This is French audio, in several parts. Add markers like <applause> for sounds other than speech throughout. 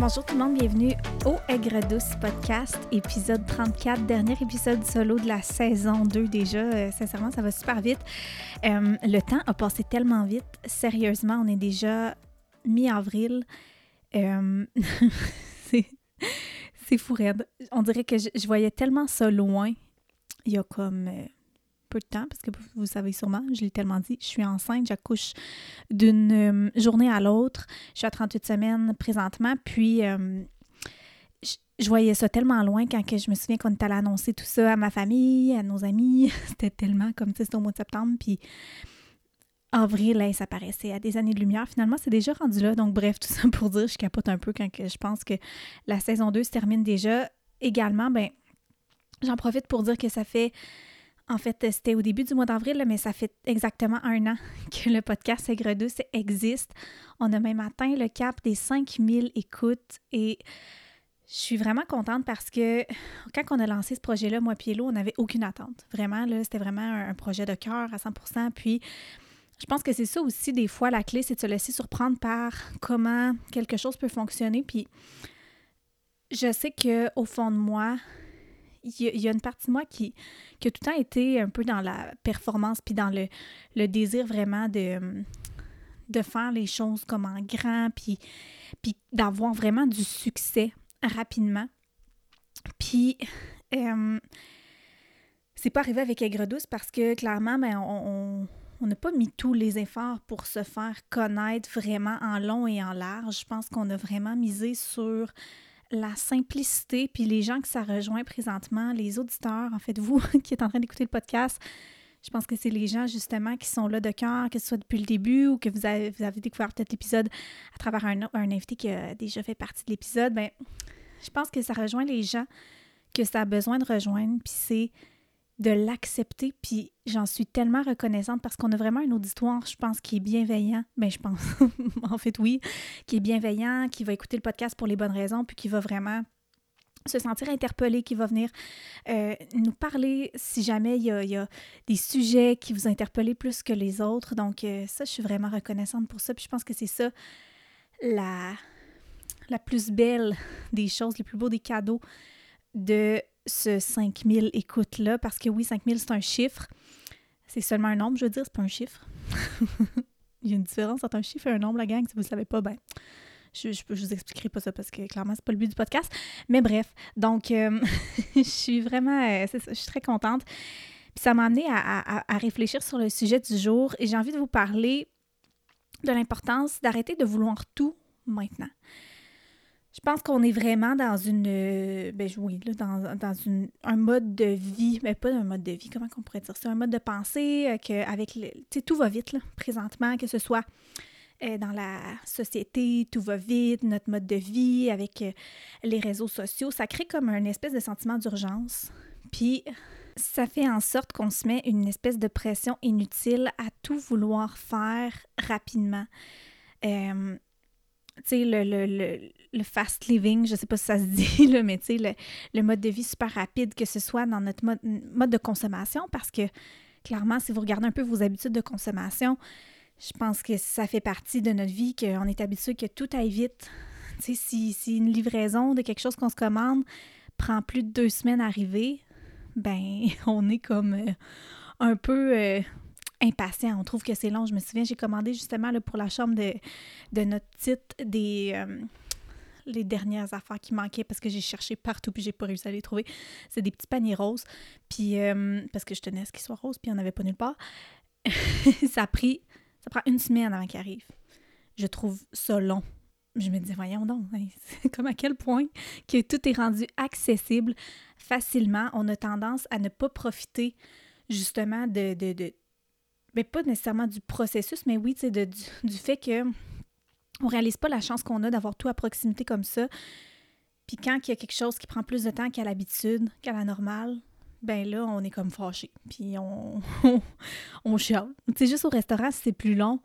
Bonjour tout le monde, bienvenue au Aigre Douce podcast, épisode 34, dernier épisode solo de la saison 2 déjà. Euh, sincèrement, ça va super vite. Euh, le temps a passé tellement vite. Sérieusement, on est déjà mi-avril. Euh, <laughs> c'est fou raide. On dirait que je, voyais tellement ça loin il y a comme peu de temps, parce que vous savez sûrement, je l'ai tellement dit, je suis enceinte, j'accouche d'une euh, journée à l'autre. Je suis à 38 semaines présentement, puis euh, je, voyais ça tellement loin quand que je me souviens qu'on était allé annoncer tout ça à ma famille, à nos amis. <laughs> C'était tellement comme, tu c'était au mois de septembre, puis avril, ça paraissait à des années de lumière. Finalement, c'est déjà rendu là. Donc, bref, tout ça <laughs> pour dire, je capote un peu quand je pense que la saison 2 se termine déjà. Également, ben j'en profite pour dire que ça fait en fait, c'était au début du mois d'avril, mais ça fait exactement un an <laughs> que le podcast Aigre existe. On a même atteint le cap des 5000 écoutes et je suis vraiment contente parce que quand on a lancé ce projet-là, moi et on n'avait aucune attente. Vraiment, là, c'était vraiment un, projet de cœur à 100% Puis, je pense que c'est ça aussi, des fois, la clé, c'est de se laisser surprendre par comment quelque chose peut fonctionner. Puis, je sais qu'au fond de moi, il y, a une partie de moi qui, a tout le temps été un peu dans la performance, puis dans le, désir vraiment de, faire les choses comme en grand, puis, puis d'avoir vraiment du succès rapidement. Puis, euh, c'est pas arrivé avec Aigre Douce parce que clairement, ben, on n'a pas mis tous les efforts pour se faire connaître vraiment en long et en large. Je pense qu'on a vraiment misé sur la simplicité, puis les gens que ça rejoint présentement, les auditeurs, en fait, vous <laughs> qui êtes en train d'écouter le podcast, je pense que c'est les gens justement qui sont là de cœur, que ce soit depuis le début ou que vous avez, vous avez découvert peut-être l'épisode à travers un, un, invité qui a déjà fait partie de l'épisode. Ben, je pense que ça rejoint les gens que ça a besoin de rejoindre, puis c'est de l'accepter. Puis j'en suis tellement reconnaissante parce qu'on a vraiment un auditoire, je pense, qui est bienveillant. Mais ben, je pense, <laughs> en fait, oui, qui est bienveillant, qui va écouter le podcast pour les bonnes raisons, puis qui va vraiment se sentir interpellé, qui va venir euh, nous parler si jamais il y, a, des sujets qui vous interpellent plus que les autres. Donc, euh, ça, je suis vraiment reconnaissante pour ça. Puis je pense que c'est ça la, la plus belle des choses, le plus beau des cadeaux de ce 5000 écoutes-là, parce que oui, 5000, c'est un chiffre. C'est seulement un nombre, je veux dire, c'est pas un chiffre. <laughs> Il y a une différence entre un chiffre et un nombre, la gang. Si vous ne savez pas, ben, je, je, vous expliquerai pas ça parce que clairement, c'est pas le but du podcast. Mais bref, donc, euh, <laughs> je suis vraiment, euh, je suis très contente. Puis ça m'a amené à, à, réfléchir sur le sujet du jour et j'ai envie de vous parler de l'importance d'arrêter de vouloir tout maintenant. Je pense qu'on est vraiment dans une. Euh, ben oui, là, dans, dans une, un mode de vie, mais pas un mode de vie, comment on pourrait dire ça? Un mode de pensée euh, que avec le. Tu sais, tout va vite, là, présentement, que ce soit euh, dans la société, tout va vite, notre mode de vie, avec les réseaux sociaux. Ça crée comme un espèce de sentiment d'urgence. Puis ça fait en sorte qu'on se met une espèce de pression inutile à tout vouloir faire rapidement tu sais, le, le, fast living, je sais pas si ça se <laughs> dit, là, mais tu sais, le, mode de vie super rapide, que ce soit dans notre mode, de consommation, parce que clairement, si vous regardez un peu vos habitudes de consommation, je pense que ça fait partie de notre vie, qu'on est habitué que tout aille vite. Tu sais, si, une livraison de quelque chose qu'on se commande prend plus de deux semaines à arriver, ben, <laughs> on est comme euh, un peu... Euh, impatient. On trouve que c'est long. Je me souviens, j'ai commandé justement pour la chambre de, de notre titre des. Euh, les dernières affaires qui manquaient parce que j'ai cherché partout puis j'ai pas réussi à les trouver. C'est des petits paniers roses. Puis euh, parce que je tenais à ce qu'ils soient roses puis il n'y en avait pas nulle part. <laughs> ça a pris ça prend une semaine avant qu'il arrive. Je trouve ça long. Je me disais, voyons donc, hein, <laughs> comme à quel point que tout est rendu accessible facilement. On a tendance à ne pas profiter justement de, de mais pas nécessairement du processus, mais oui, de, du, du fait que on réalise pas la chance qu'on a d'avoir tout à proximité comme ça. Puis quand il y a quelque chose qui prend plus de temps qu'à l'habitude, qu'à la normale, ben là, on est comme fâché. Puis on, <laughs> on, chiale. Tu juste au restaurant, si c'est plus long,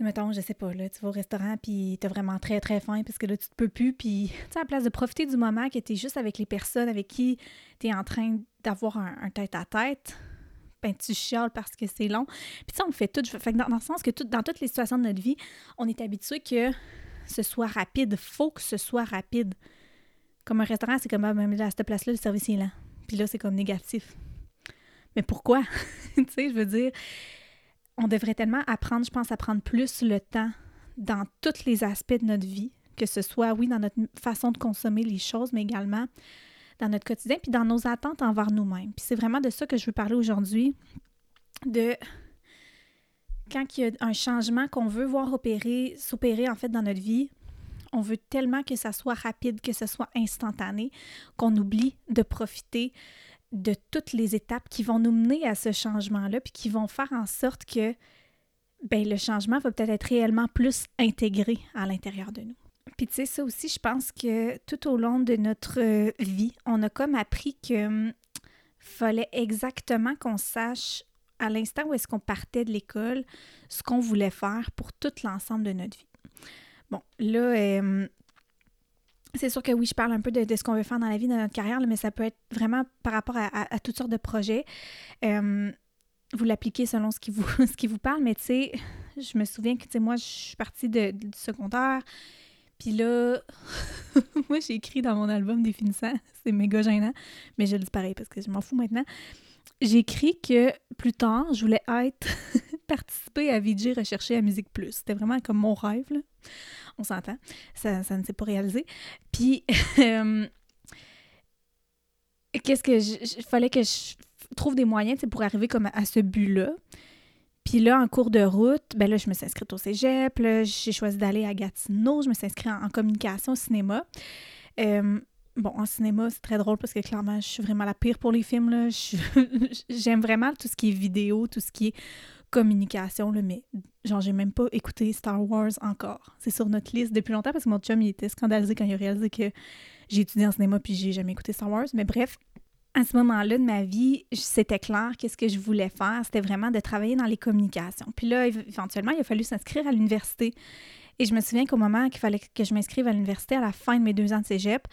mettons, je sais pas, là, tu vas au restaurant, puis t'as vraiment très, très faim parce que là, tu te peux plus. Puis, tu sais, à la place de profiter du moment que t'es juste avec les personnes avec qui t'es en train d'avoir un tête-à-tête, ben, tu chiales parce que c'est long. Puis ça, on fait tout. Fait que dans, le sens que dans toutes les situations de notre vie, on est habitué que ce soit rapide. Faut que ce soit rapide. Comme un restaurant, c'est comme, ah, même à cette place-là, le service est lent. Puis là, c'est comme négatif. Mais pourquoi? <laughs> tu sais, je veux dire, on devrait tellement apprendre, je pense, à prendre plus le temps dans tous les aspects de notre vie, que ce soit, oui, dans notre façon de consommer les choses, mais également dans notre quotidien, puis dans nos attentes envers nous-mêmes. Puis c'est vraiment de ça que je veux parler aujourd'hui, de quand il y a un changement qu'on veut voir opérer, s'opérer en fait dans notre vie, on veut tellement que ça soit rapide, que ce soit instantané, qu'on oublie de profiter de toutes les étapes qui vont nous mener à ce changement-là, puis qui vont faire en sorte que ben, le changement va peut-être être réellement plus intégré à l'intérieur de nous. Puis tu sais, ça aussi, je pense que tout au long de notre euh, vie, on a comme appris que hum, fallait exactement qu'on sache à l'instant où est-ce qu'on partait de l'école ce qu'on voulait faire pour tout l'ensemble de notre vie. Bon, là, hum, c'est sûr que oui, je parle un peu de, ce qu'on veut faire dans la vie, dans notre carrière, mais ça peut être vraiment par rapport à, toutes sortes de projets. Hum, vous l'appliquez selon <laughs> ce qui vous, parle, mais tu sais, je me souviens que, tu sais, moi, je suis partie de, du secondaire, puis là, <laughs> moi, j'ai écrit dans mon album définissant, <laughs> c'est méga gênant, mais je le dis pareil parce que je m'en fous maintenant. J'ai écrit que plus tard, je voulais être <laughs> participer à VJ Rechercher à Musique Plus. C'était vraiment comme mon rêve, là. On s'entend. Ça, ça ne s'est pas réalisé. Puis, euh, qu'est-ce que il fallait que je trouve des moyens pour arriver comme à ce but-là. Puis là, en cours de route, ben là, je me suis inscrite au cégep. j'ai choisi d'aller à Gatineau. Je me suis inscrite en, communication au cinéma. Euh, bon, en cinéma, c'est très drôle parce que clairement, je suis vraiment la pire pour les films. <laughs> J'aime vraiment tout ce qui est vidéo, tout ce qui est communication, mais genre, j'ai même pas écouté Star Wars encore. C'est sur notre liste depuis longtemps parce que mon chum, il était scandalisé quand il a réalisé que j'ai étudié en cinéma puis j'ai jamais écouté Star Wars. Mais bref, à ce moment-là de ma vie, c'était clair qu'est-ce que je voulais faire. C'était vraiment de travailler dans les communications. Puis là, éventuellement, il a fallu s'inscrire à l'université. Et je me souviens qu'au moment qu'il fallait que je m'inscrive à l'université, à la fin de mes deux ans de cégep,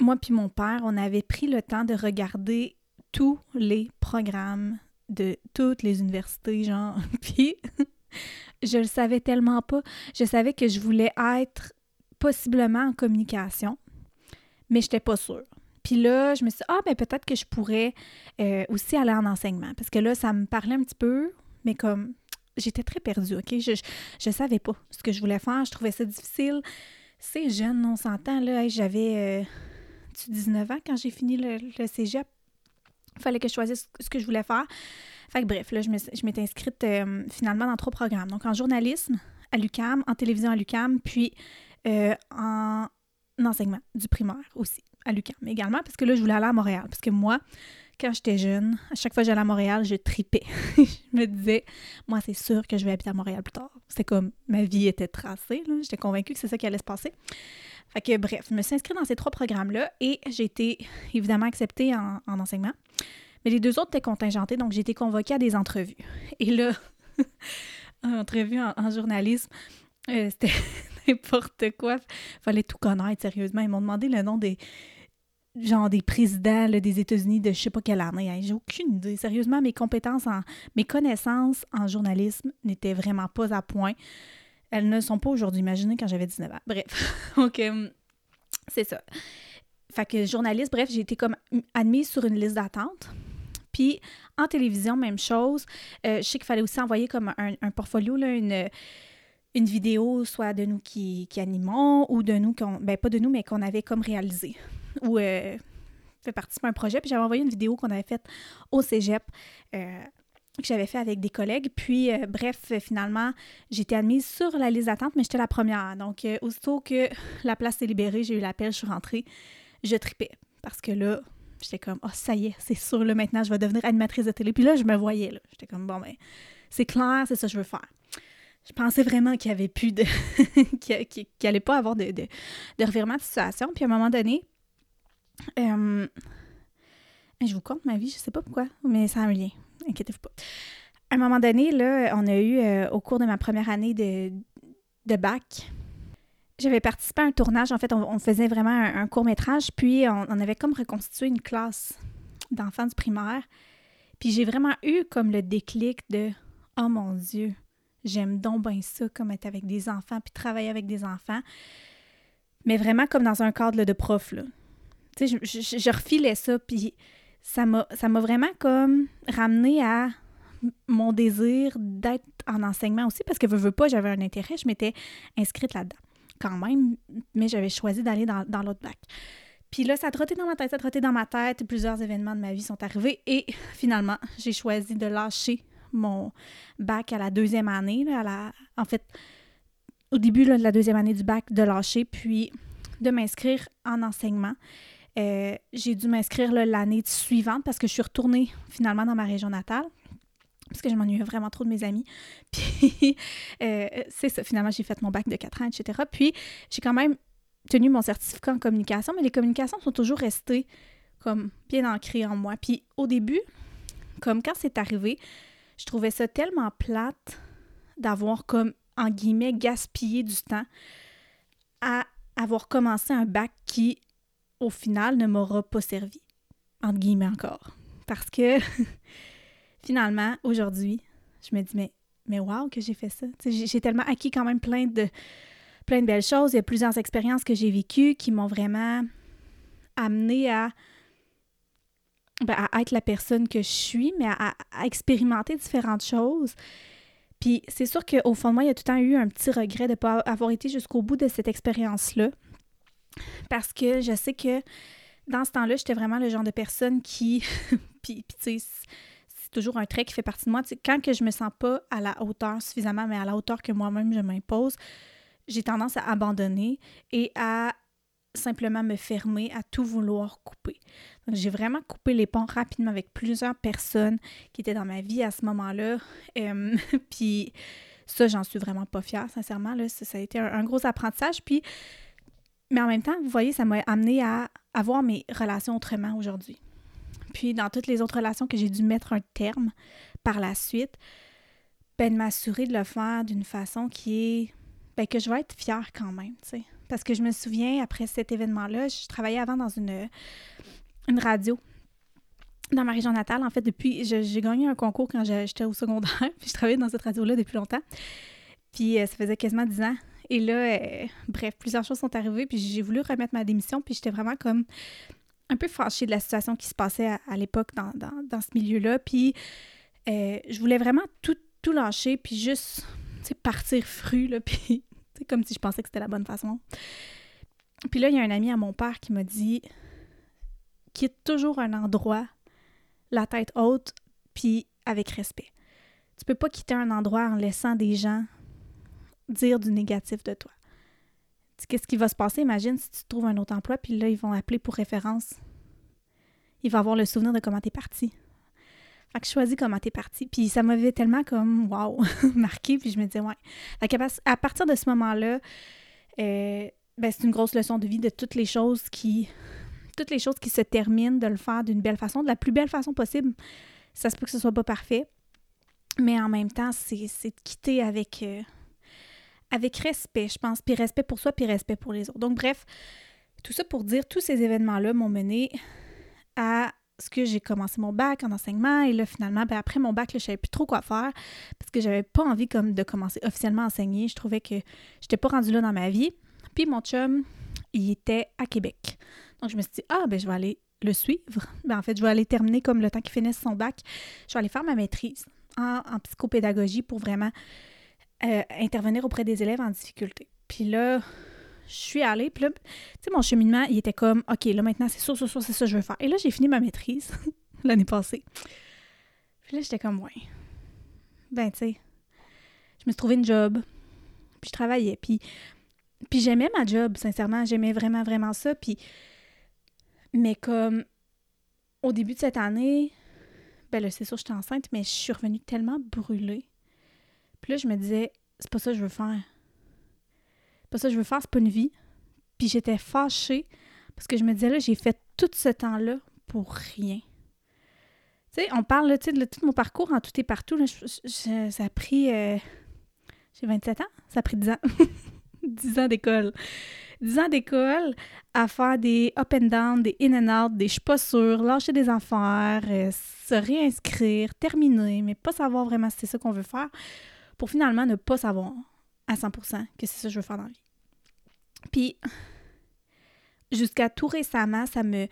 moi puis mon père, on avait pris le temps de regarder tous les programmes de toutes les universités, genre. <laughs> puis je le savais tellement pas. Je savais que je voulais être possiblement en communication, mais je n'étais pas sûre. Puis là, je me suis dit, ah, ben peut-être que je pourrais euh, aussi aller en enseignement. Parce que là, ça me parlait un petit peu, mais comme j'étais très perdue, OK? Je, je, savais pas ce que je voulais faire. Je trouvais ça difficile. C'est jeune, on s'entend, là. J'avais 19 euh, ans quand j'ai fini le, cégep? Il fallait que je choisisse ce que je voulais faire. Fait que bref, là, je m'étais inscrite euh, finalement dans trois programmes. Donc en journalisme à l'UCAM, en télévision à l'UCAM, puis en enseignement du primaire aussi à l'UQAM également, parce que là, je voulais aller à Montréal. Parce que moi, quand j'étais jeune, à chaque fois que j'allais à Montréal, je tripais. <laughs> je me disais, moi, c'est sûr que je vais habiter à Montréal plus tard. C'était comme, ma vie était tracée. J'étais convaincue que c'est ça qui allait se passer. Fait que, bref, je me suis inscrite dans ces trois programmes-là et j'ai été évidemment acceptée en, enseignement. Mais les deux autres étaient contingentés, donc j'ai été convoquée à des entrevues. Et là, <laughs> entrevue en, en journalisme, euh, c'était <laughs> n'importe quoi. Fallait tout connaître, sérieusement. Ils m'ont demandé le nom des genre des présidents des États-Unis de je sais pas quelle année. J'ai aucune idée. Sérieusement, mes compétences en mes connaissances en journalisme n'étaient vraiment pas à point. Elles ne sont pas aujourd'hui. Imaginez quand j'avais 19 ans. Bref. <laughs> Donc, euh, c'est ça. Fait que journaliste, bref, j'ai été comme admise sur une liste d'attente. Puis en télévision, même chose. Euh, je sais qu'il fallait aussi envoyer comme un, un portfolio, là, une une vidéo, soit de nous qui, animons ou de nous, qu'on, ben pas de nous, mais qu'on avait comme réalisé <laughs> ou euh, fait participer à un projet. Puis j'avais envoyé une vidéo qu'on avait faite au cégep. Euh, que j'avais fait avec des collègues. Puis, euh, bref, finalement, j'étais admise sur la liste d'attente, mais j'étais la première. Donc, aussitôt que <laughs> la place s'est libérée, j'ai eu l'appel, je suis rentrée, je tripais. Parce que là, j'étais comme, oh, ça y est, c'est sûr, là, maintenant, je vais devenir animatrice de télé. Puis là, je me voyais, là. J'étais comme, bon, ben, c'est clair, c'est ça que je veux faire je pensais vraiment qu'il n'y avait plus de. <laughs> qu'il n'allait pas avoir de, de, revirement de situation. Puis à un moment donné, euh, je vous compte ma vie, je sais pas pourquoi, mais ça a un lien. Inquiétez-vous pas. À un moment donné, là, on a eu, euh, au cours de ma première année de, de bac, j'avais participé à un tournage. En fait, on, faisait vraiment un, court-métrage, puis on, on, avait comme reconstitué une classe d'enfants du primaire. Puis j'ai vraiment eu comme le déclic de Oh mon Dieu, J'aime donc bien ça, comme être avec des enfants, puis travailler avec des enfants. Mais vraiment comme dans un cadre de prof, là. Tu sais, je, je, refilais ça, puis ça m'a vraiment comme ramené à mon désir d'être en enseignement aussi, parce que je veux pas, j'avais un intérêt, je m'étais inscrite là-dedans quand même, mais j'avais choisi d'aller dans, dans l'autre bac. Puis là, ça a trotté dans ma tête, ça a trotté dans ma tête. Plusieurs événements de ma vie sont arrivés et finalement, j'ai choisi de lâcher mon bac à la deuxième année. à la, en fait, au début de la deuxième année du bac, de lâcher, puis de m'inscrire en enseignement. Euh, j'ai dû m'inscrire l'année suivante parce que je suis retournée finalement dans ma région natale parce que je m'ennuyais vraiment trop de mes amis. <laughs> Puis, euh, c'est ça, finalement, j'ai fait mon bac de 4 ans, etc. Puis, j'ai quand même tenu mon certificat en communication, mais les communications sont toujours restées comme bien ancrées en moi. Puis, au début, comme quand c'est arrivé, je trouvais ça tellement plate d'avoir comme, en guillemets, gaspillé du temps à avoir commencé un bac qui, au final, ne m'aura pas servi. Entre guillemets encore. Parce que <laughs> finalement, aujourd'hui, je me dis, mais, mais wow, que j'ai fait ça. J'ai tellement acquis quand même plein de, plein de belles choses. Il y a plusieurs expériences que j'ai vécues qui m'ont vraiment amené à, ben, à être la personne que je suis, mais à, expérimenter différentes choses. Puis c'est sûr qu'au fond de moi, il y a tout le temps eu un petit regret de ne pas avoir été jusqu'au bout de cette expérience-là. Parce que je sais que dans ce temps-là, j'étais vraiment le genre de personne qui. <laughs> puis, tu sais, c'est toujours un trait qui fait partie de moi. quand que je me sens pas à la hauteur suffisamment, mais à la hauteur que moi-même je m'impose, j'ai tendance à abandonner et à simplement me fermer, à tout vouloir couper. Donc, j'ai vraiment coupé les ponts rapidement avec plusieurs personnes qui étaient dans ma vie à ce moment-là. <laughs> Puis ça, j'en suis vraiment pas fière, sincèrement. Là, ça, a été un, gros apprentissage. Puis, mais en même temps, vous voyez, ça m'a amené à avoir mes relations autrement aujourd'hui. Puis, dans toutes les autres relations que j'ai dû mettre un terme par la suite, ben, de m'assurer de le faire d'une façon qui est ben, que je vais être fière quand même, tu sais. Parce que je me souviens, après cet événement-là, je travaillais avant dans une, une radio dans ma région natale. En fait, depuis, j'ai gagné un concours quand j'étais au secondaire, <laughs> puis je travaillais dans cette radio-là depuis longtemps. Puis euh, ça faisait quasiment dix ans. Et là, euh, bref, plusieurs choses sont arrivées, puis j'ai voulu remettre ma démission, puis j'étais vraiment comme un peu fâchée de la situation qui se passait à, l'époque dans, dans, ce milieu-là. Puis euh, je voulais vraiment tout, tout lâcher, puis juste partir fru, là, <laughs> puis comme si je pensais que c'était la bonne façon. Puis là, il y a un ami à mon père qui m'a dit quitte toujours un endroit, la tête haute, puis avec respect. Tu peux pas quitter un endroit en laissant des gens dire du négatif de toi. Qu'est-ce qui va se passer? Imagine si tu trouves un autre emploi, puis là, ils vont appeler pour référence. Il va avoir le souvenir de comment t'es parti. Fait que je choisis comment t'es parti. Puis ça m'avait tellement comme, wow, <laughs> marqué. Puis je me disais, ouais. Fait à partir de ce moment-là, euh, ben, c'est une grosse leçon de vie de toutes les choses qui. Toutes les choses qui se terminent, de le faire d'une belle façon, de la plus belle façon possible. Ça se peut que ce soit pas parfait. Mais en même temps, c'est de quitter avec, euh, avec respect, je pense. Puis respect pour soi, puis respect pour les autres. Donc, bref, tout ça pour dire, tous ces événements-là m'ont mené à que j'ai commencé mon bac en enseignement et là finalement ben, après mon bac je je savais plus trop quoi faire parce que j'avais pas envie comme de commencer officiellement à enseigner. Je trouvais que j'étais pas rendue là dans ma vie. Puis mon chum il était à Québec. Donc je me suis dit ah ben je vais aller le suivre. Ben en fait je vais aller terminer comme le temps qu'il finisse son bac. Je vais aller faire ma maîtrise en, psychopédagogie pour vraiment euh, intervenir auprès des élèves en difficulté. Puis là je suis allée, puis là, tu sais, mon cheminement, il était comme, OK, là, maintenant, c'est ça, ça, ça, c'est ça que je veux faire. Et là, j'ai fini ma maîtrise <laughs> l'année passée. Puis là, j'étais comme, ouais. Ben, tu sais, je me suis trouvé une job, puis je travaillais, puis, puis j'aimais ma job, sincèrement, j'aimais vraiment, vraiment ça, puis... Mais comme, au début de cette année, ben là, c'est sûr, j'étais enceinte, mais je suis revenue tellement brûlée. Puis là, je me disais, c'est pas ça que je veux faire pas ça que je veux faire, c'est pas une vie. Puis j'étais fâchée parce que je me disais là, j'ai fait tout ce temps-là pour rien. Tu sais, on parle là, de tout mon parcours en tout et partout. ça a pris. Euh, j'ai 27 ans, ça a pris 10 ans. <laughs> 10 ans d'école. 10 ans d'école à faire des up and down, des in and out, des je suis pas sûre, lâcher des affaires, euh, se réinscrire, terminer, mais pas savoir vraiment si c'est ça qu'on veut faire pour finalement ne pas savoir à 100% que c'est ça que je veux faire dans la vie. Puis, jusqu'à tout récemment, ça me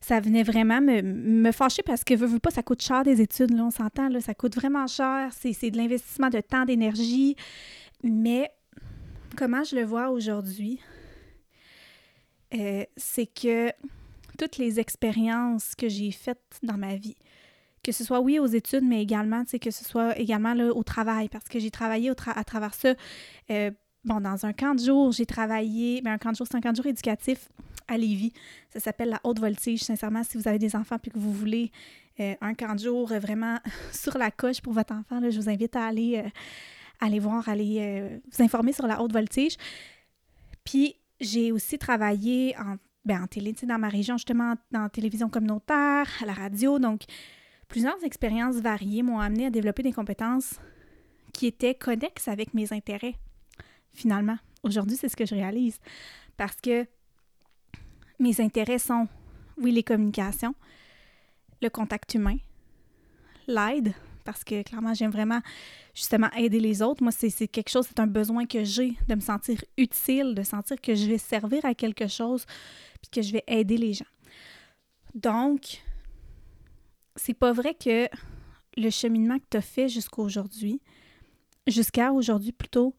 ça venait vraiment me, me fâcher parce que, veux, veux pas, ça coûte cher des études, là, on s'entend, là, ça coûte vraiment cher, c'est de l'investissement de temps, d'énergie, mais comment je le vois aujourd'hui, euh, c'est que toutes les expériences que j'ai faites dans ma vie, que ce soit, oui, aux études, mais également, que ce soit également là, au travail, parce que j'ai travaillé à travers ça. Euh, bon, dans un camp de jour, j'ai travaillé, ben, un camp de jour, c'est un camp de jour éducatif à Lévis. Ça s'appelle la haute voltige. Sincèrement, si vous avez des enfants puis que vous voulez euh, un camp de jour vraiment <laughs> sur la coche pour votre enfant, là, je vous invite à aller, euh, aller voir, aller vous informer sur la haute voltige. Puis, j'ai aussi travaillé en, ben, en télé, dans ma région, justement, dans la télévision communautaire, à la radio. Donc, plusieurs expériences variées m'ont amené à développer des compétences qui étaient connexes avec mes intérêts, finalement. Aujourd'hui, c'est ce que je réalise. Parce que mes intérêts sont, oui, les communications, le contact humain, l'aide, parce que clairement, j'aime vraiment justement aider les autres. Moi, c'est quelque chose, c'est un besoin que j'ai de me sentir utile, de sentir que je vais servir à quelque chose, puis que je vais aider les gens. Donc, c'est pas vrai que le cheminement que tu as fait jusqu'à aujourd'hui, jusqu'à aujourd'hui plutôt,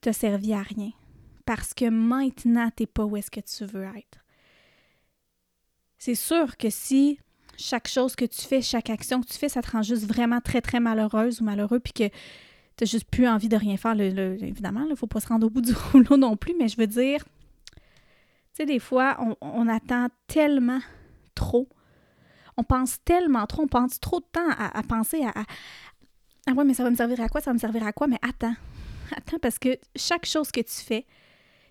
t'a servi à rien. Parce que maintenant, t'es pas où est-ce que tu veux être. C'est sûr que si chaque chose que tu fais, chaque action que tu fais, ça te rend juste vraiment très, très malheureuse ou malheureux, puis que t'as juste plus envie de rien faire. Le, évidemment, il faut pas se rendre au bout du <laughs> rouleau non plus, mais je veux dire, tu sais, des fois, on, attend tellement trop. On pense tellement trop, on pense trop de temps à, penser à, Ah ouais, mais ça va me servir à quoi? Ça va me servir à quoi? Mais attends. <laughs> Attends, parce que chaque chose que tu fais,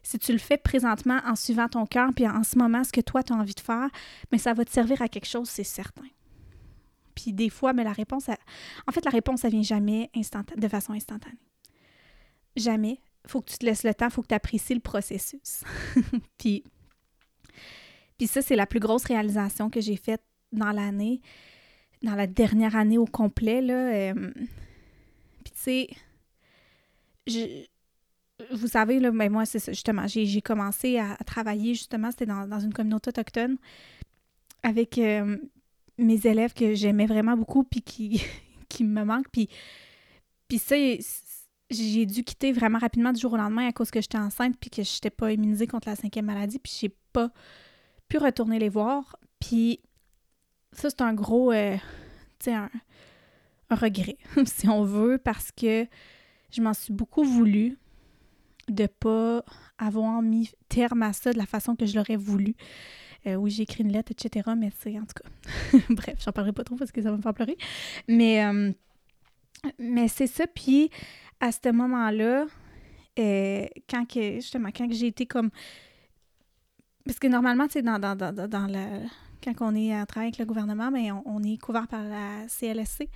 si tu le fais présentement en suivant ton cœur, puis en ce moment, ce que toi, tu as envie de faire, mais ça va te servir à quelque chose, c'est certain. Puis des fois, mais la réponse, en fait, la réponse, ça vient jamais de façon instantanée. Jamais. faut que tu te laisses le temps, faut que tu apprécies le processus. <laughs> puis, puis ça, c'est la plus grosse réalisation que j'ai faite dans l'année, dans la dernière année au complet. Là, euh, puis tu sais, vous savez, là, ben moi, c'est ça, justement, j'ai commencé à, travailler, justement, c'était dans, une communauté autochtone avec euh, mes élèves que j'aimais vraiment beaucoup, puis qui, <laughs> qui me manquent. Puis, puis ça, j'ai dû quitter vraiment rapidement du jour au lendemain à cause que j'étais enceinte, puis que je n'étais pas immunisée contre la cinquième maladie, puis j'ai pas pu retourner les voir. Puis ça, c'est un gros, euh, tu sais, un, un regret, <laughs> si on veut, parce que je m'en suis beaucoup voulu de pas avoir mis terme à ça de la façon que je l'aurais voulu. Euh, oui, j'ai écrit une lettre, etc. Mais c'est en tout cas. <laughs> Bref, j'en parlerai pas trop parce que ça va me faire pleurer. Mais, euh, mais c'est ça. Puis à ce moment-là, euh, quand que, justement, quand j'ai été comme. Parce que normalement, tu sais, dans, dans, dans, dans le... quand on est en travail avec le gouvernement, mais on, est couvert par la CLSC.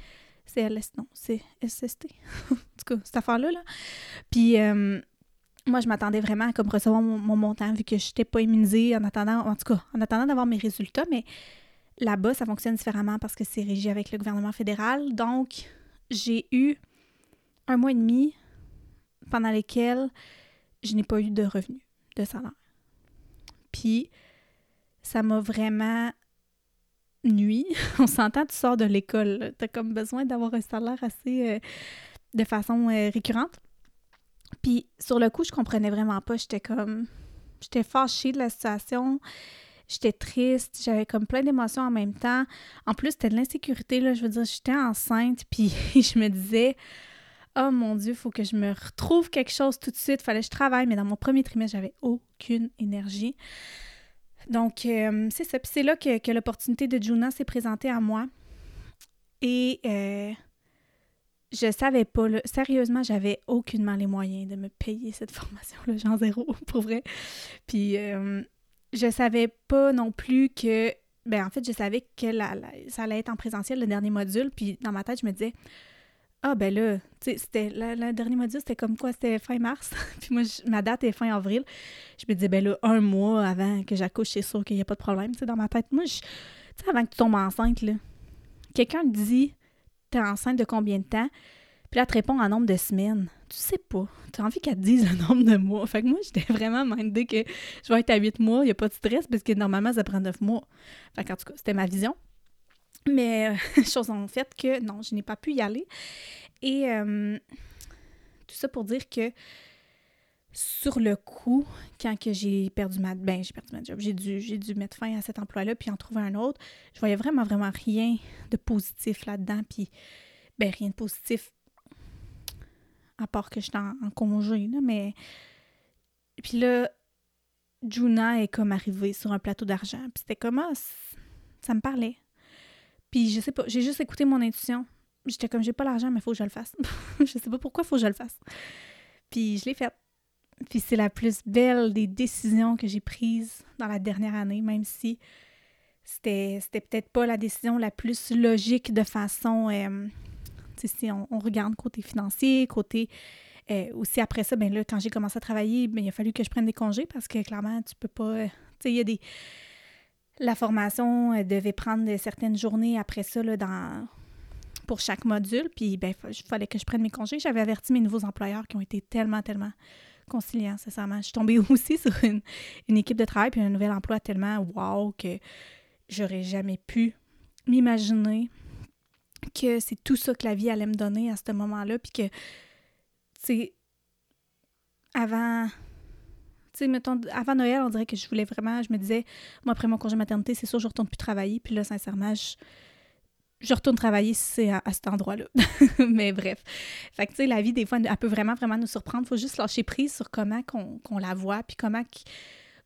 CLS, non, c'est SST. <laughs> en tout cas, cette affaire-là. Là. Puis, moi, je m'attendais vraiment à comme recevoir mon, montant vu que je n'étais pas immunisée en attendant, en tout cas, en attendant d'avoir mes résultats, mais là-bas, ça fonctionne différemment parce que c'est régi avec le gouvernement fédéral. Donc, j'ai eu un mois et demi pendant lesquels je n'ai pas eu de revenus, de salaire. Puis, ça m'a vraiment nuit. <laughs> On s'entend, tu sors de l'école. Tu as comme besoin d'avoir un salaire assez euh, de façon euh, récurrente. Puis sur le coup, je comprenais vraiment pas. J'étais comme. J'étais fâchée de la situation. J'étais triste. J'avais comme plein d'émotions en même temps. En plus, c'était de l'insécurité. Je veux dire, j'étais enceinte. <laughs> Puis je me disais. Oh mon Dieu, il faut que je me retrouve quelque chose tout de suite. Fallait que je travaille, mais dans mon premier trimestre, j'avais aucune énergie. Donc, euh, c'est ça. Puis c'est là que, l'opportunité de Juna s'est présentée à moi. Et euh, je savais pas, là, sérieusement, j'avais aucunement les moyens de me payer cette <laughs> formation-là, genre zéro, pour vrai. Puis, euh, je savais pas non plus que. Ben, en fait, je savais que ça allait être en présentiel, le dernier module. Puis, dans ma tête, je me disais, ah, ben là, tu sais, c'était. Le dernier module, c'était comme quoi? C'était fin mars. <laughs> puis, moi, ma date est fin avril. Je me disais, ben là, un mois avant que j'accouche, c'est sûr qu'il n'y a pas de problème, tu sais, dans ma tête. Moi, tu sais, avant que tu tombes enceinte, là, quelqu'un dit t'es enceinte de combien de temps? Puis là, elle te répond en nombre de semaines. Tu sais pas. Tu as envie qu'elle te dise le <laughs> nombre de mois. Fait que moi, j'étais vraiment mindée que je vais être à 8 mois, il n'y a pas de stress, parce que normalement, ça prend 9 mois. Fait qu'en tout cas, c'était ma vision. Mais euh, <laughs> chose en fait que non, je n'ai pas pu y aller. Et euh, tout ça pour dire que sur le coup, quand que j'ai perdu ma ben j'ai perdu ma job, j'ai dû j'ai dû mettre fin à cet emploi-là puis en trouver un autre. Je voyais vraiment vraiment rien de positif là-dedans puis ben rien de positif à part que j'étais en, congé là, mais puis là Juna est comme arrivée sur un plateau d'argent, puis c'était comme ah, ça me parlait. Puis je sais pas, j'ai juste écouté mon intuition. J'étais comme j'ai pas l'argent mais faut que je le fasse. <laughs> je sais pas pourquoi faut que je le fasse. Puis je l'ai fait. Puis c'est la plus belle des décisions que j'ai prises dans la dernière année, même si c'était, c'était peut-être pas la décision la plus logique de façon. Euh, si on, regarde côté financier, côté. Euh, aussi après ça, ben là, quand j'ai commencé à travailler, ben, il a fallu que je prenne des congés parce que clairement, tu peux pas. Euh, tu sais, il y a des. La formation devait prendre certaines journées après ça là, pour chaque module. Puis, ben, il fallait que je prenne mes congés. J'avais averti mes nouveaux employeurs qui ont été tellement, tellement conciliant, sincèrement. Je suis tombée <laughs> aussi sur une, équipe de travail puis un nouvel emploi tellement wow que j'aurais jamais pu m'imaginer que c'est tout ça que la vie allait me donner à ce moment-là. Puis que, tu sais, avant. Tu sais, mettons, avant Noël, on dirait que je voulais vraiment, je me disais, moi, après mon congé maternité, c'est sûr, je retourne plus travailler. Puis là, sincèrement, je, je retourne travailler si c'est à, cet endroit-là. <laughs> Mais bref. Fait que, tu sais, la vie, des fois, elle peut vraiment, vraiment nous surprendre. Faut juste lâcher prise sur comment qu'on la voit, puis comment,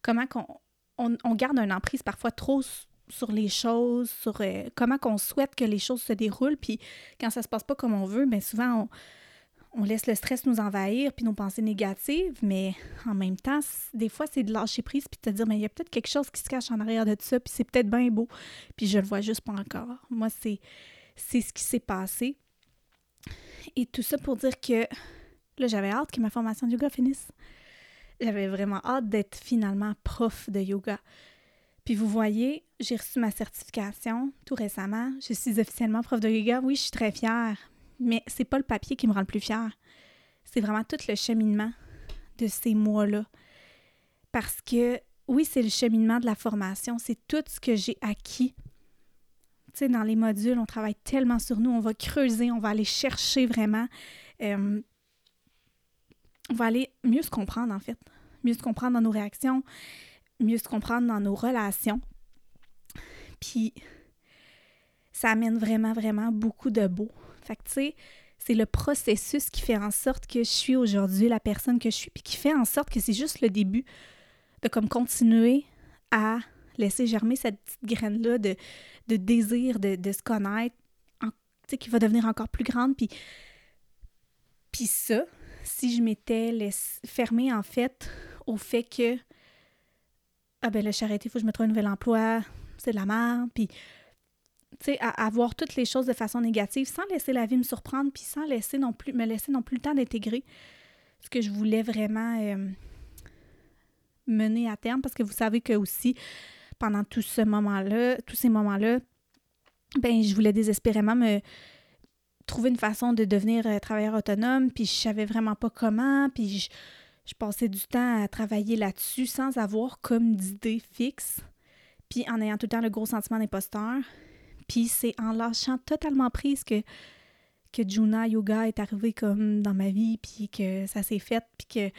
comment qu'on on, garde un emprise parfois trop sur les choses, sur euh, comment qu'on souhaite que les choses se déroulent. Puis quand ça se passe pas comme on veut, bien souvent, on on laisse le stress nous envahir, puis nos pensées négatives, mais en même temps, des fois, c'est de lâcher prise, puis de te dire, mais il y a peut-être quelque chose qui se cache en arrière de tout ça, puis c'est peut-être bien beau, puis je le vois juste pas encore. Moi, c'est, c'est ce qui s'est passé. Et tout ça pour dire que là, j'avais hâte que ma formation de yoga finisse. J'avais vraiment hâte d'être finalement prof de yoga. Puis vous voyez, j'ai reçu ma certification tout récemment. Je suis officiellement prof de yoga. Oui, je suis très fière, mais c'est pas le papier qui me rend le plus fier. C'est vraiment tout le cheminement de ces mois-là. Parce que, oui, c'est le cheminement de la formation, c'est tout ce que j'ai acquis. Tu sais, dans les modules, on travaille tellement sur nous, on va creuser, on va aller chercher vraiment. Euh, on va aller mieux se comprendre, en fait. Mieux se comprendre dans nos réactions, mieux se comprendre dans nos relations. Puis, ça amène vraiment, vraiment beaucoup de beau. Fait que, c'est le processus qui fait en sorte que je suis aujourd'hui la personne que je suis, puis qui fait en sorte que c'est juste le début de comme continuer à laisser germer cette petite graine-là de, désir de, de se connaître, qui va devenir encore plus grande. Puis, puis ça, si je m'étais fermée en fait au fait que ah ben là, je suis arrêtée, il faut que je me trouve un nouvel emploi, c'est de la merde, puis à, voir toutes les choses de façon négative sans laisser la vie me surprendre, puis sans laisser non plus, me laisser non plus le temps d'intégrer ce que je voulais vraiment euh, mener à terme. Parce que vous savez que aussi, pendant tout ce moment-là, tous ces moments-là, ben je voulais désespérément me trouver une façon de devenir euh, travailleur autonome, puis je savais vraiment pas comment, puis je, je passais du temps à travailler là-dessus sans avoir comme d'idée fixe, puis en ayant tout le temps le gros sentiment d'imposteur. Puis c'est en lâchant totalement prise que, que Juna Yoga est arrivé comme dans ma vie, puis que ça s'est fait, puis que.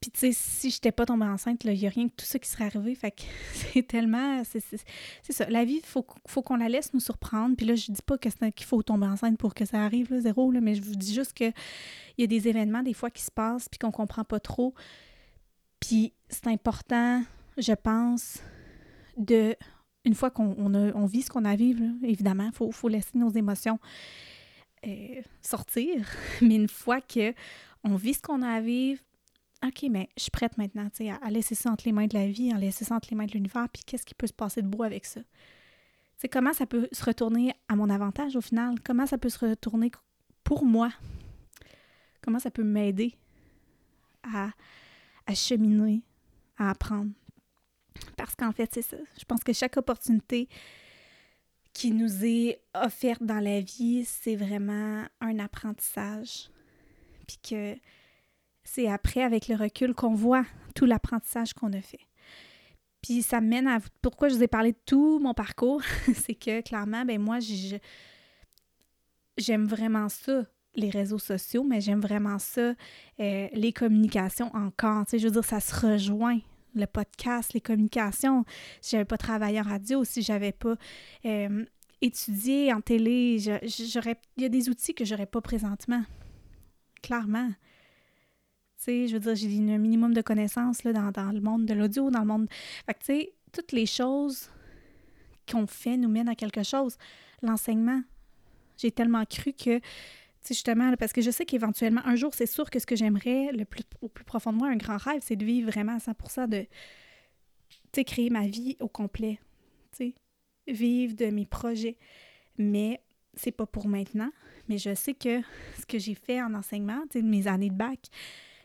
Puis, tu sais, si j'étais pas tombée enceinte, il n'y a rien que tout ça qui serait arrivé. Fait que <laughs> c'est tellement. C'est ça. La vie, il faut, faut qu'on la laisse nous surprendre. Puis là, je dis pas qu'il faut tomber enceinte pour que ça arrive, là, zéro, mais je vous dis juste qu'il y a des événements, des fois, qui se passent, puis qu'on comprend pas trop. Puis c'est important, je pense, de une fois qu'on on vit ce qu'on a à vivre, évidemment, il faut, laisser nos émotions euh, sortir. <laughs> Mais une fois qu'on vit ce qu'on a à vivre, OK, mais je suis prête maintenant à, à laisser ça entre les mains de la vie, à laisser ça entre les mains de l'univers, puis qu'est-ce qui peut se passer de beau avec ça? C'est comment ça peut se retourner à mon avantage au final? Comment ça peut se retourner pour moi? Comment ça peut m'aider à, à cheminer, à apprendre? Parce qu'en fait, c'est ça. Je pense que chaque opportunité qui nous est offerte dans la vie, c'est vraiment un apprentissage. Puis que c'est après, avec le recul, qu'on voit tout l'apprentissage qu'on a fait. Puis ça mène à pourquoi je vous ai parlé de tout mon parcours, <laughs> c'est que clairement, ben moi, j'aime vraiment ça, les réseaux sociaux, mais j'aime vraiment ça, euh, les communications encore. Tu sais, je veux dire, ça se rejoint. Le podcast, les communications. Si j'avais pas travaillé en radio, si j'avais pas euh, étudié en télé, j'aurais, il y a des outils que j'aurais pas présentement. Clairement. Tu sais, je veux dire, j'ai un minimum de connaissances là, dans, dans le monde de l'audio, dans le monde. Fait que, tu sais, toutes les choses qu'on fait nous mènent à quelque chose. L'enseignement, j'ai tellement cru que justement, parce que je sais qu'éventuellement, un jour, c'est sûr que ce que j'aimerais le plus, au plus profond de moi, un grand rêve, c'est de vivre vraiment à 100% de, créer ma vie au complet, sais, vivre de mes projets. Mais c'est pas pour maintenant, mais je sais que ce que j'ai fait en enseignement, sais, mes années de bac,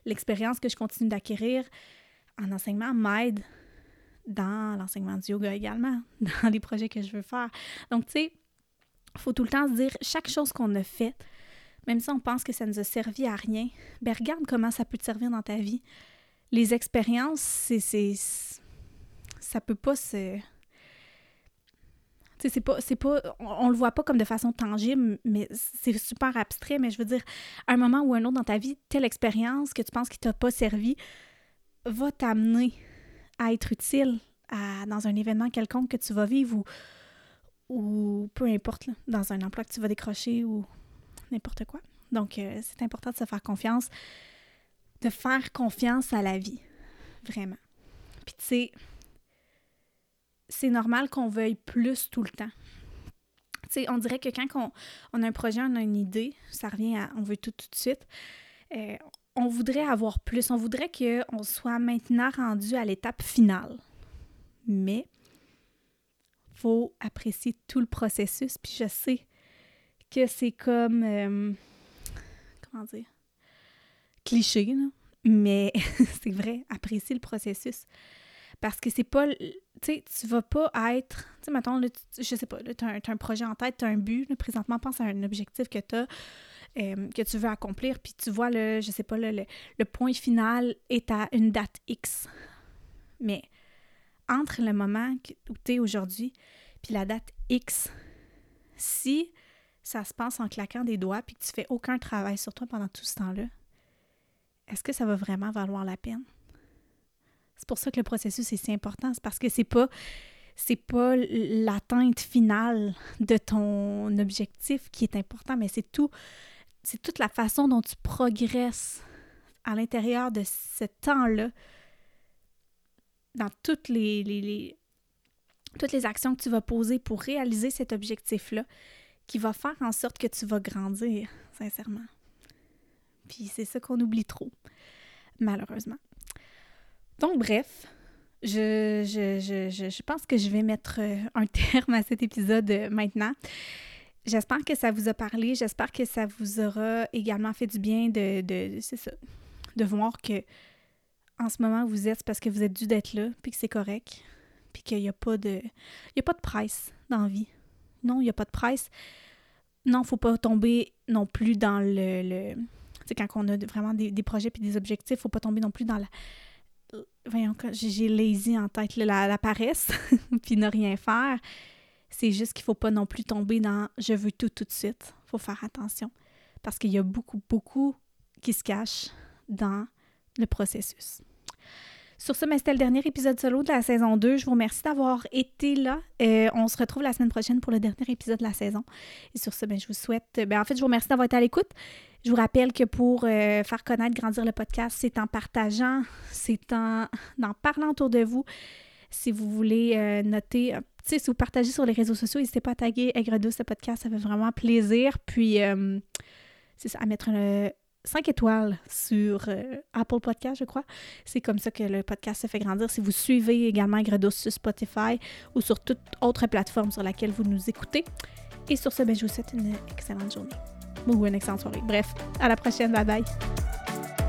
l'expérience que je continue d'acquérir en enseignement m'aide dans l'enseignement du yoga également, <laughs> dans les projets que je veux faire. Donc, tu sais, il faut tout le temps se dire, chaque chose qu'on a faite, même si on pense que ça nous a servi à rien, ben regarde comment ça peut te servir dans ta vie. Les expériences, c'est, c'est ça peut pas se c'est pas, c'est pas, on, le voit pas comme de façon tangible, mais c'est super abstrait. Mais je veux dire, à un moment ou un autre dans ta vie, telle expérience que tu penses qui t'a pas servi va t'amener à être utile à, dans un événement quelconque que tu vas vivre ou, ou peu importe, dans un emploi que tu vas décrocher ou n'importe quoi. Donc, euh, c'est important de se faire confiance, de faire confiance à la vie, vraiment. Puis, tu sais, c'est normal qu'on veuille plus tout le temps. Tu sais, on dirait que quand on, a un projet, on a une idée, ça revient à on veut tout tout de suite. Euh, on voudrait avoir plus, on voudrait qu'on soit maintenant rendu à l'étape finale. Mais faut apprécier tout le processus. Puis je sais que c'est comme. Euh, comment dire? Cliché. Mais <laughs> c'est vrai, apprécier le processus. Parce que c'est pas. Tu sais, tu vas pas être. Tu sais, mettons, je sais pas, tu as, un projet en tête, tu as un but. présentement, pense à un objectif que tu as. Euh, que tu veux accomplir, puis tu vois, le, je sais pas, le, le, point final est à une date X. Mais entre le moment où tu es aujourd'hui, puis la date X, si ça se passe en claquant des doigts, puis que tu fais aucun travail sur toi pendant tout ce temps-là, est-ce que ça va vraiment valoir la peine? C'est pour ça que le processus est si important. C'est parce que c'est pas c'est pas l'atteinte finale de ton objectif qui est important, mais c'est tout c'est toute la façon dont tu progresses à l'intérieur de ce temps-là dans toutes les, toutes les actions que tu vas poser pour réaliser cet objectif-là qui va faire en sorte que tu vas grandir, sincèrement. Puis c'est ça qu'on oublie trop, malheureusement. Donc, bref, je, je, pense que je vais mettre euh, un <laughs> terme à cet épisode euh, maintenant. J'espère que ça vous a parlé. J'espère que ça vous aura également fait du bien de, voir que en ce moment vous êtes parce que vous êtes dû d'être là, puis que c'est correct, puis qu'il n'y a pas de, il de presse dans la vie. Non, il n'y a pas de presse. Non, faut pas tomber non plus dans le, le tu sais, quand on a vraiment des, projets puis des objectifs, faut pas tomber non plus dans la, voyons, j'ai lazy en tête, la, paresse, <laughs> puis ne rien faire. C'est juste qu'il faut pas non plus tomber dans je veux tout tout de suite. Faut faire attention parce qu'il y a beaucoup, beaucoup qui se cache dans le processus. Sur ce, c'était le dernier épisode solo de la saison 2. Je vous remercie d'avoir été là. Euh, on se retrouve la semaine prochaine pour le dernier épisode de la saison. Et sur ce, ben, je vous souhaite. Ben, en fait, je vous remercie d'avoir été à l'écoute. Je vous rappelle que pour euh, faire connaître, grandir le podcast, c'est en partageant, c'est en, en parlant autour de vous. Si vous voulez euh, noter, si vous partagez sur les réseaux sociaux, n'hésitez pas à taguer Aigre ce podcast, ça fait vraiment plaisir. Puis, c'est ça, à mettre 5 étoiles sur Apple Podcast, je crois. C'est comme ça que le podcast se fait grandir. Si vous suivez également Aigre sur Spotify ou sur toute autre plateforme sur laquelle vous nous écoutez. Et sur ce, ben, je vous souhaite une excellente journée ou une excellente soirée. Bref, à la prochaine. Bye bye.